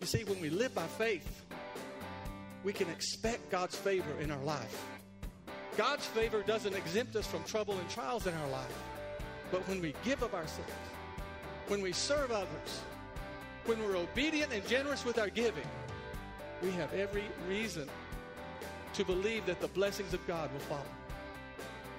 You see, when we live by faith, we can expect God's favor in our life. God's favor doesn't exempt us from trouble and trials in our life. But when we give of ourselves, when we serve others, when we're obedient and generous with our giving, we have every reason to believe that the blessings of God will follow.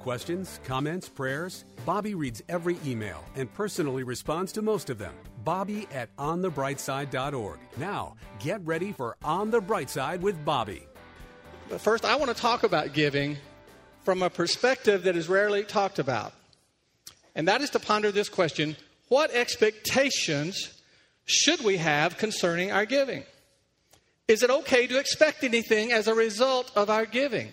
Questions, comments, prayers? Bobby reads every email and personally responds to most of them. Bobby at onthebrightside.org. Now, get ready for On the Bright Side with Bobby. But first, I want to talk about giving from a perspective that is rarely talked about. And that is to ponder this question What expectations should we have concerning our giving? Is it okay to expect anything as a result of our giving?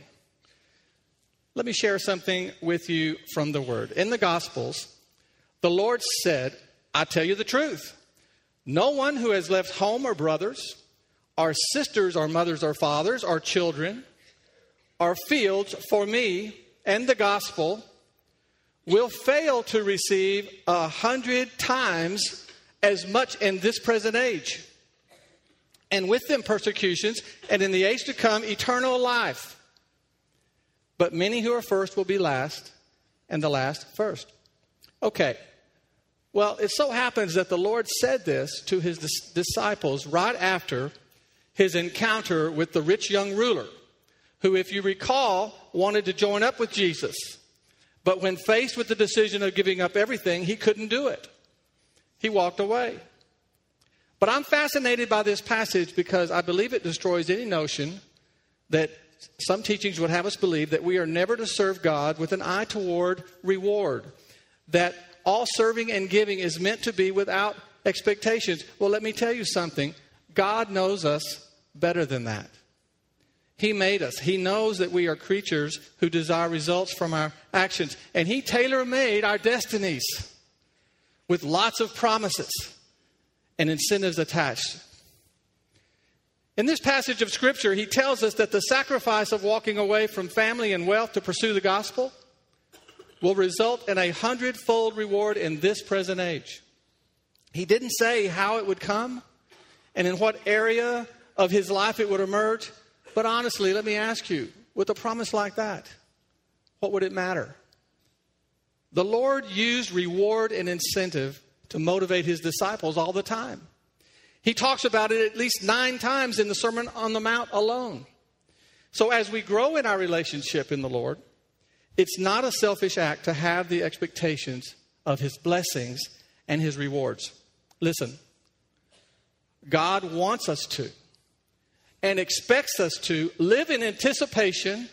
Let me share something with you from the Word. In the Gospels, the Lord said, I tell you the truth. No one who has left home or brothers, or sisters, or mothers, or fathers, or children, or fields for me and the gospel will fail to receive a hundred times as much in this present age, and with them persecutions, and in the age to come, eternal life. But many who are first will be last, and the last first. Okay. Well, it so happens that the Lord said this to his dis- disciples right after his encounter with the rich young ruler, who, if you recall, wanted to join up with Jesus. But when faced with the decision of giving up everything, he couldn't do it. He walked away. But I'm fascinated by this passage because I believe it destroys any notion that some teachings would have us believe that we are never to serve God with an eye toward reward, that all serving and giving is meant to be without expectations. Well, let me tell you something God knows us better than that. He made us. He knows that we are creatures who desire results from our actions. And He tailor made our destinies with lots of promises and incentives attached. In this passage of Scripture, he tells us that the sacrifice of walking away from family and wealth to pursue the gospel will result in a hundredfold reward in this present age. He didn't say how it would come and in what area of his life it would emerge, but honestly, let me ask you with a promise like that, what would it matter? The Lord used reward and incentive to motivate his disciples all the time. He talks about it at least nine times in the Sermon on the Mount alone. So, as we grow in our relationship in the Lord, it's not a selfish act to have the expectations of His blessings and His rewards. Listen, God wants us to and expects us to live in anticipation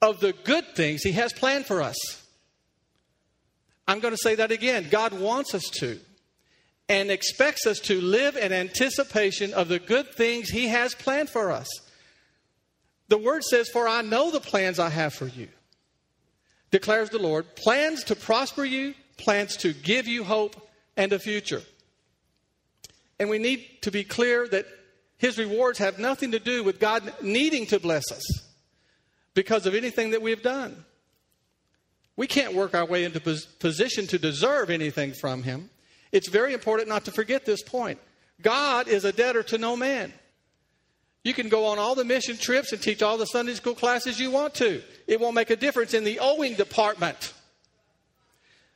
of the good things He has planned for us. I'm going to say that again. God wants us to and expects us to live in anticipation of the good things He has planned for us. The word says, For I know the plans I have for you, declares the Lord plans to prosper you, plans to give you hope and a future. And we need to be clear that His rewards have nothing to do with God needing to bless us because of anything that we've done. We can't work our way into position to deserve anything from Him. It's very important not to forget this point. God is a debtor to no man. You can go on all the mission trips and teach all the Sunday school classes you want to. It won't make a difference in the owing department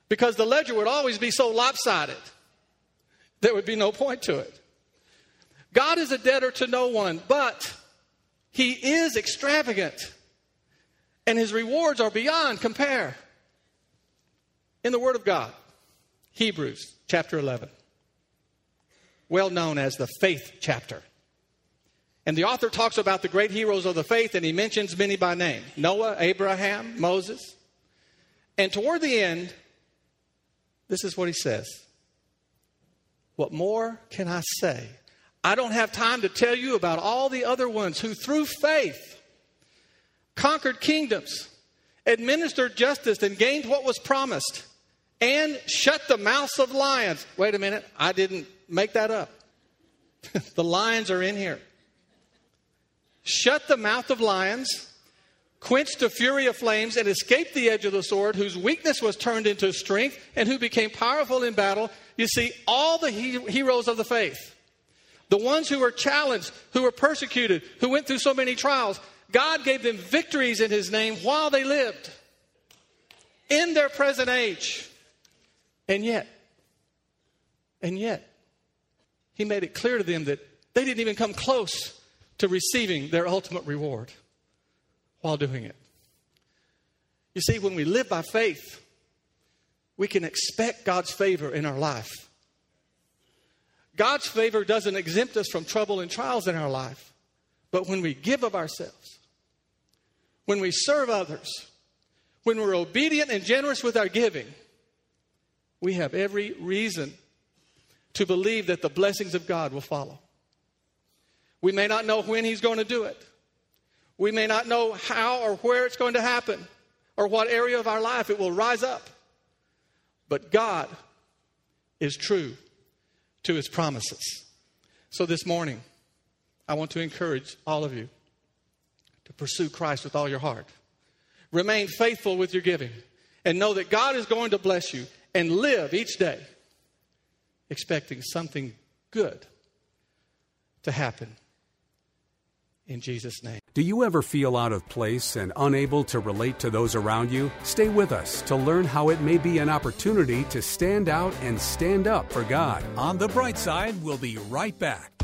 because the ledger would always be so lopsided. There would be no point to it. God is a debtor to no one, but he is extravagant and his rewards are beyond compare. In the Word of God, Hebrews chapter 11, well known as the faith chapter. And the author talks about the great heroes of the faith, and he mentions many by name Noah, Abraham, Moses. And toward the end, this is what he says What more can I say? I don't have time to tell you about all the other ones who, through faith, conquered kingdoms, administered justice, and gained what was promised and shut the mouths of lions. Wait a minute, I didn't make that up. the lions are in here. Shut the mouth of lions, quenched the fury of flames, and escaped the edge of the sword, whose weakness was turned into strength, and who became powerful in battle. You see, all the he- heroes of the faith, the ones who were challenged, who were persecuted, who went through so many trials, God gave them victories in His name while they lived in their present age. And yet, and yet, He made it clear to them that they didn't even come close to receiving their ultimate reward while doing it. You see, when we live by faith, we can expect God's favor in our life. God's favor doesn't exempt us from trouble and trials in our life, but when we give of ourselves, when we serve others, when we're obedient and generous with our giving, we have every reason to believe that the blessings of God will follow. We may not know when He's going to do it. We may not know how or where it's going to happen or what area of our life it will rise up. But God is true to His promises. So this morning, I want to encourage all of you to pursue Christ with all your heart. Remain faithful with your giving and know that God is going to bless you and live each day expecting something good to happen in Jesus' name. Do you ever feel out of place and unable to relate to those around you? Stay with us to learn how it may be an opportunity to stand out and stand up for God. On the bright side, we'll be right back.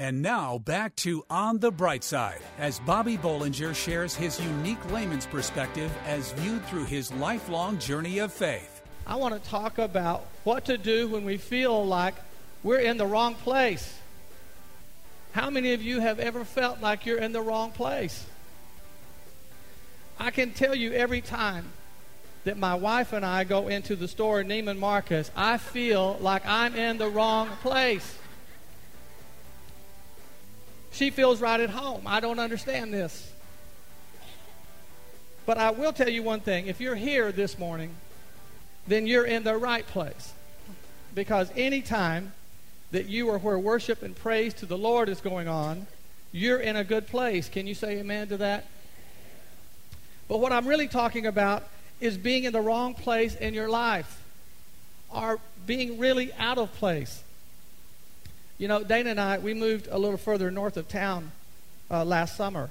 And now back to On the Bright Side as Bobby Bollinger shares his unique layman's perspective as viewed through his lifelong journey of faith. I want to talk about what to do when we feel like we're in the wrong place. How many of you have ever felt like you're in the wrong place? I can tell you every time that my wife and I go into the store Neiman Marcus, I feel like I'm in the wrong place. She feels right at home. I don't understand this. But I will tell you one thing if you're here this morning, then you're in the right place. Because anytime that you are where worship and praise to the Lord is going on, you're in a good place. Can you say amen to that? But what I'm really talking about is being in the wrong place in your life or being really out of place. You know, Dana and I, we moved a little further north of town uh, last summer.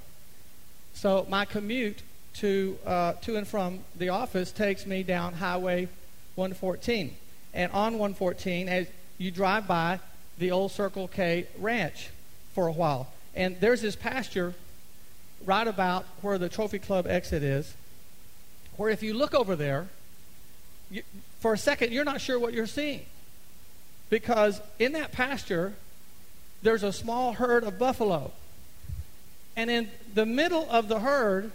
So my commute to, uh, to and from the office takes me down Highway 114. And on 114, as you drive by the old Circle K ranch for a while. And there's this pasture right about where the Trophy Club exit is, where if you look over there, you, for a second, you're not sure what you're seeing. Because in that pasture, there's a small herd of buffalo. And in the middle of the herd,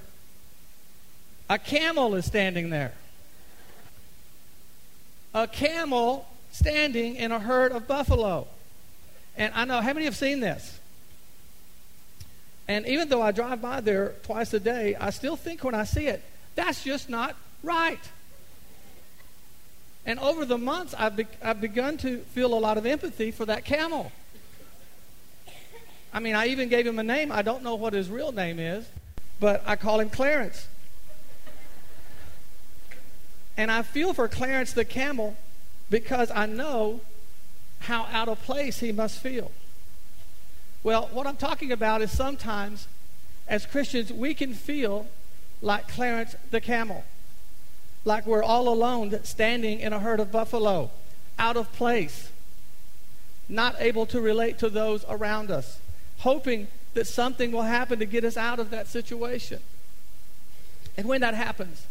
a camel is standing there. A camel standing in a herd of buffalo. And I know, how many have seen this? And even though I drive by there twice a day, I still think when I see it, that's just not right. And over the months, I've, be- I've begun to feel a lot of empathy for that camel. I mean, I even gave him a name. I don't know what his real name is, but I call him Clarence. And I feel for Clarence the camel because I know how out of place he must feel. Well, what I'm talking about is sometimes as Christians we can feel like Clarence the camel, like we're all alone standing in a herd of buffalo, out of place, not able to relate to those around us, hoping that something will happen to get us out of that situation. And when that happens,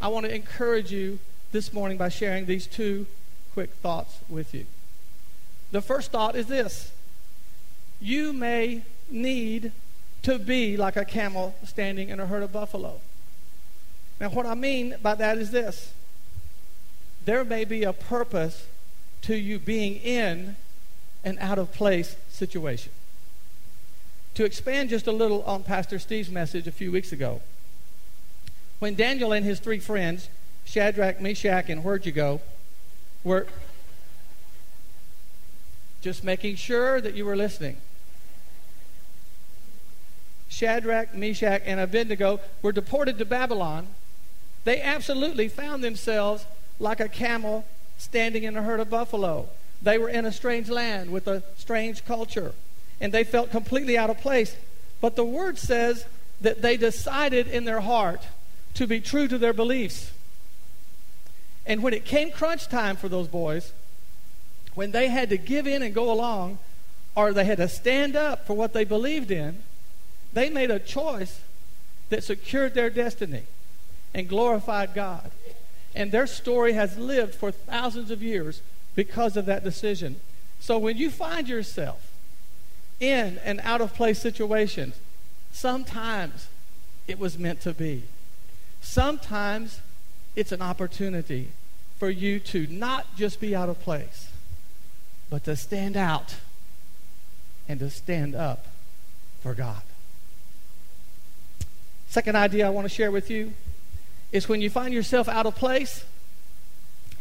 I want to encourage you this morning by sharing these two quick thoughts with you. The first thought is this you may need to be like a camel standing in a herd of buffalo. Now, what I mean by that is this there may be a purpose to you being in an out of place situation. To expand just a little on Pastor Steve's message a few weeks ago, when Daniel and his three friends, Shadrach, Meshach, and where'd you go, were just making sure that you were listening. Shadrach, Meshach, and Abednego were deported to Babylon. They absolutely found themselves like a camel standing in a herd of buffalo. They were in a strange land with a strange culture, and they felt completely out of place. But the word says that they decided in their heart to be true to their beliefs. And when it came crunch time for those boys, when they had to give in and go along, or they had to stand up for what they believed in, they made a choice that secured their destiny and glorified God. And their story has lived for thousands of years because of that decision. So when you find yourself in an out of place situation, sometimes it was meant to be. Sometimes it's an opportunity for you to not just be out of place, but to stand out and to stand up for God. Second idea I want to share with you is when you find yourself out of place,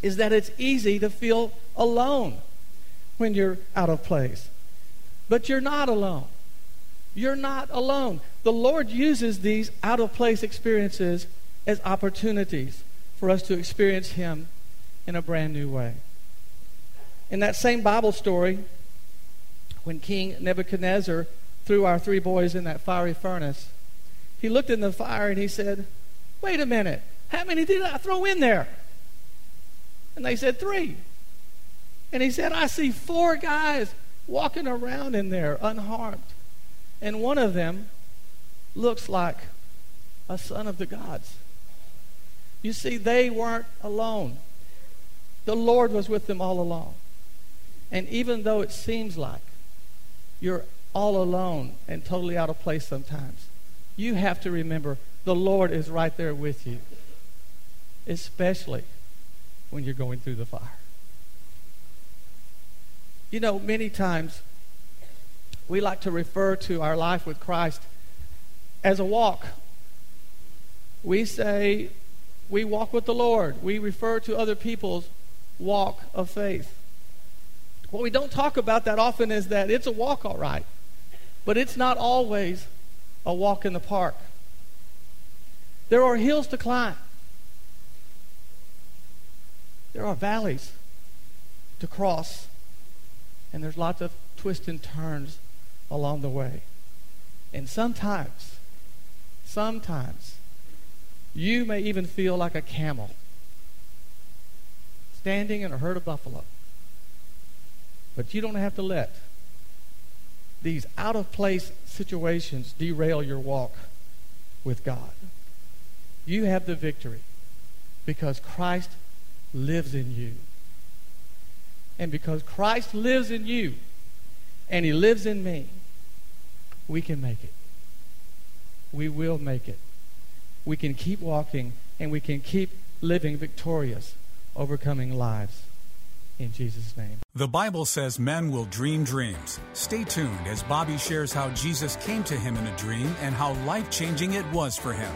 is that it's easy to feel alone when you're out of place. But you're not alone. You're not alone. The Lord uses these out of place experiences as opportunities for us to experience Him in a brand new way. In that same Bible story, when King Nebuchadnezzar threw our three boys in that fiery furnace, he looked in the fire and he said, Wait a minute, how many did I throw in there? And they said, Three. And he said, I see four guys walking around in there unharmed. And one of them looks like a son of the gods. You see, they weren't alone. The Lord was with them all along. And even though it seems like you're all alone and totally out of place sometimes, you have to remember the Lord is right there with you, especially when you're going through the fire. You know, many times we like to refer to our life with Christ as a walk. We say we walk with the Lord. We refer to other people's walk of faith. What we don't talk about that often is that it's a walk, all right, but it's not always a walk in the park. There are hills to climb, there are valleys to cross, and there's lots of twists and turns along the way. And sometimes, sometimes, you may even feel like a camel standing in a herd of buffalo. But you don't have to let these out of place situations derail your walk with God. You have the victory because Christ lives in you. And because Christ lives in you and he lives in me, we can make it. We will make it. We can keep walking and we can keep living victorious, overcoming lives. In Jesus' name. The Bible says men will dream dreams. Stay tuned as Bobby shares how Jesus came to him in a dream and how life changing it was for him.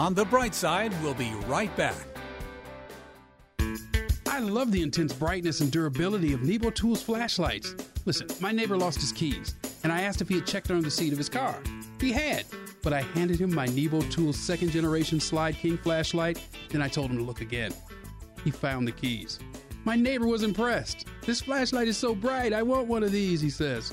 On the bright side, we'll be right back. I love the intense brightness and durability of Nebo Tools flashlights. Listen, my neighbor lost his keys, and I asked if he had checked under the seat of his car. He had, but I handed him my Nebo Tools second generation Slyde King flashlight, then I told him to look again. he found the keys. My neighbor was impressed. This flashlight is so bright, I want one of these, he says.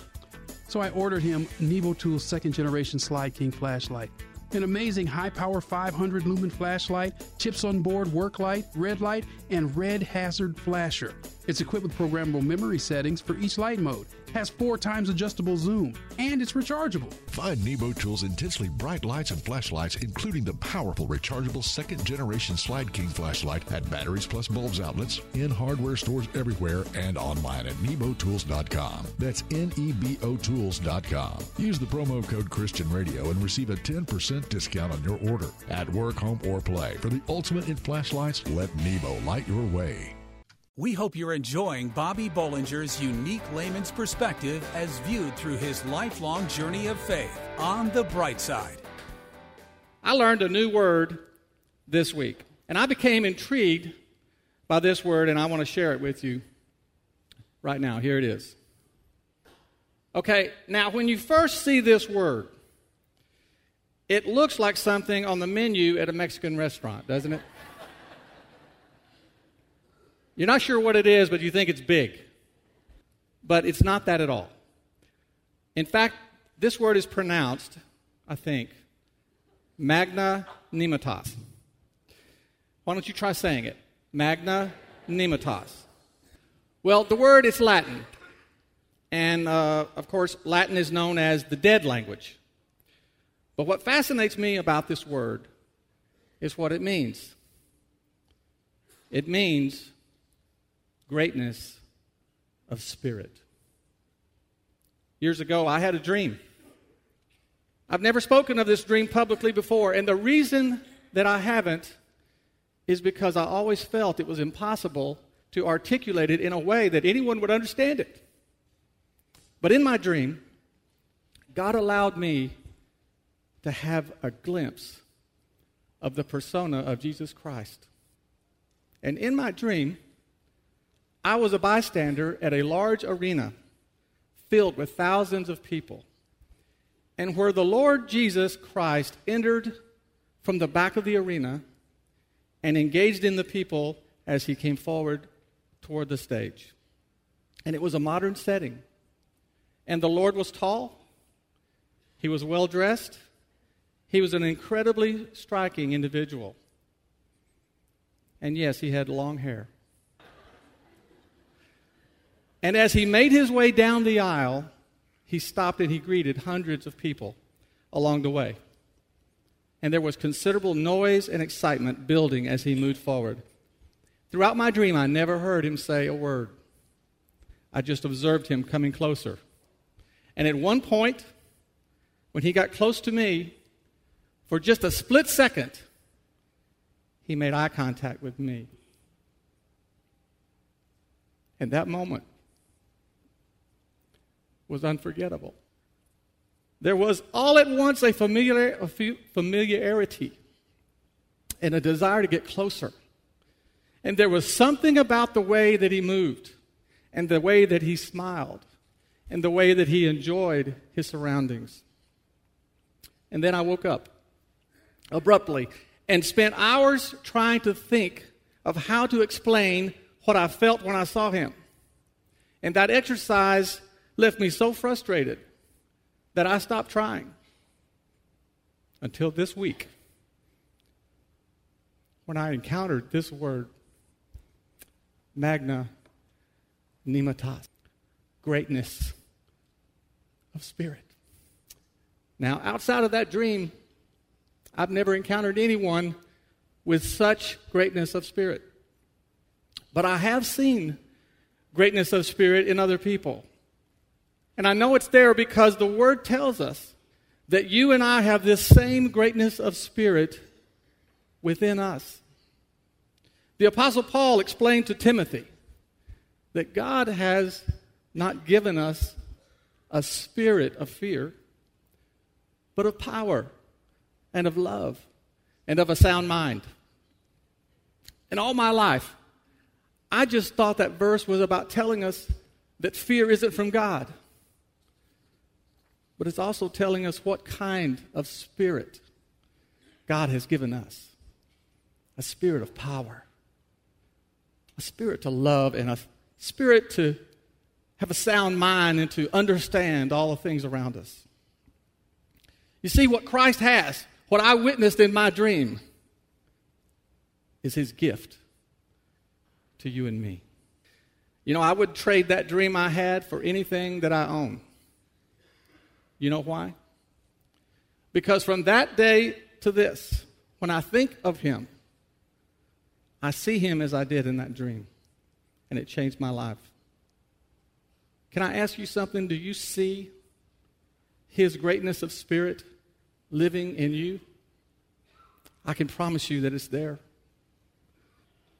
So I ordered him Nebo Tool's second generation Slyde King flashlight. An amazing high power 500 lumen flashlight, chips on board work light, red light, and red hazard flasher. It's equipped with programmable memory settings for each light mode, has four times adjustable zoom, and it's rechargeable. Find Nebo Tools' intensely bright lights and flashlights, including the powerful rechargeable second generation Slyde King flashlight at Batteries Plus Bulbs outlets, in hardware stores everywhere, and online at nebotools.com. That's N E B O Tools.com. Use the promo code Christian Radio and receive a 10% discount on your order. At work, home, or play. For the ultimate in flashlights, let Nebo light your way. We hope you're enjoying Bobby Bollinger's unique layman's perspective as viewed through his lifelong journey of faith on the bright side. I learned a new word this week, and I became intrigued by this word, and I want to share it with you right now. Here it is. Okay, now when you first see this word, it looks like something on the menu at a Mexican restaurant, doesn't it? You're not sure what it is, but you think it's big. But it's not that at all. In fact, this word is pronounced, I think, magna nematos. Why don't you try saying it? Magna nematos. Well, the word is Latin. And uh, of course, Latin is known as the dead language. But what fascinates me about this word is what it means. It means greatness of spirit. Years ago, I had a dream. I've never spoken of this dream publicly before, and the reason that I haven't is because I always felt it was impossible to articulate it in a way that anyone would understand it. But in my dream, God allowed me to have a glimpse of the persona of Jesus Christ. And in my dream, I was a bystander at a large arena filled with thousands of people, and where the Lord Jesus Christ entered from the back of the arena and engaged in the people as he came forward toward the stage. And it was a modern setting. And the Lord was tall, he was well dressed, he was an incredibly striking individual. And yes, he had long hair. And as he made his way down the aisle, he stopped and he greeted hundreds of people along the way. And there was considerable noise and excitement building as he moved forward. Throughout my dream, I never heard him say a word. I just observed him coming closer. And at one point, when he got close to me, for just a split second, he made eye contact with me. In that moment, was unforgettable. There was all at once a, familiar, a familiarity and a desire to get closer. And there was something about the way that he moved, and the way that he smiled, and the way that he enjoyed his surroundings. And then I woke up abruptly and spent hours trying to think of how to explain what I felt when I saw him. And that exercise left me so frustrated that I stopped trying until this week when I encountered this word, magna nematos, greatness of spirit. Now, outside of that dream, I've never encountered anyone with such greatness of spirit. But I have seen greatness of spirit in other people. And I know it's there because the Word tells us that you and I have this same greatness of spirit within us. The Apostle Paul explained to Timothy that God has not given us a spirit of fear, but of power and of love and of a sound mind. In all my life, I just thought that verse was about telling us that fear isn't from God but it's also telling us what kind of spirit God has given us a spirit of power a spirit to love and a spirit to have a sound mind and to understand all the things around us. You see, what Christ has, what I witnessed in my dream, is his gift to you and me. You know, I would trade that dream I had for anything that I own. You know why? Because from that day to this, when I think of him, I see him as I did in that dream, and it changed my life. Can I ask you something? Do you see his greatness of spirit living in you? I can promise you that it's there.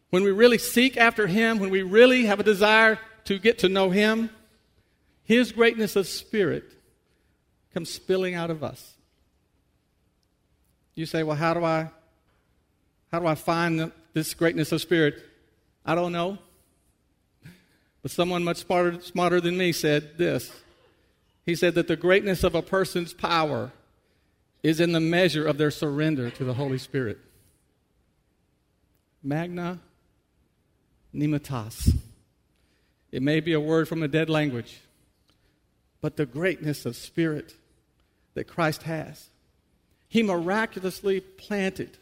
When we really seek after him, when we really have a desire to get to know him, his greatness of spirit comes spilling out of us. You say, well, how do I, how do I find this greatness of spirit? I don't know. But someone much smarter, smarter than me said this. He said that the greatness of a person's power is in the measure of their surrender to the Holy Spirit. Magna nematas. It may be a word from a dead language, but the greatness of spirit that Christ has he miraculously planted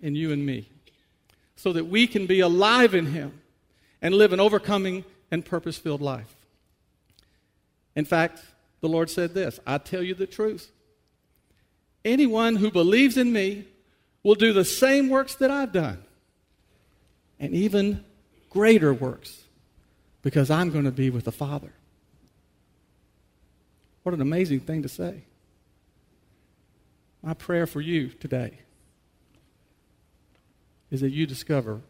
in you and me so that we can be alive in Him and live an overcoming and purpose filled life. In fact, the Lord said this I tell you the truth. Anyone who believes in me will do the same works that I've done, and even greater works, because I'm going to be with the Father. What an amazing thing to say. My prayer for you today is that you discover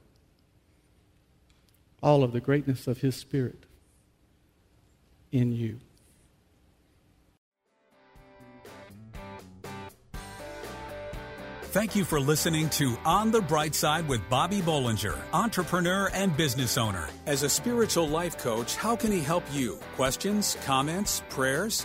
all of the greatness of His Spirit in you. Thank you for listening to On the Bright Side with Bobby Bollinger, entrepreneur and business owner. As a spiritual life coach, how can he help you? Questions, comments, prayers?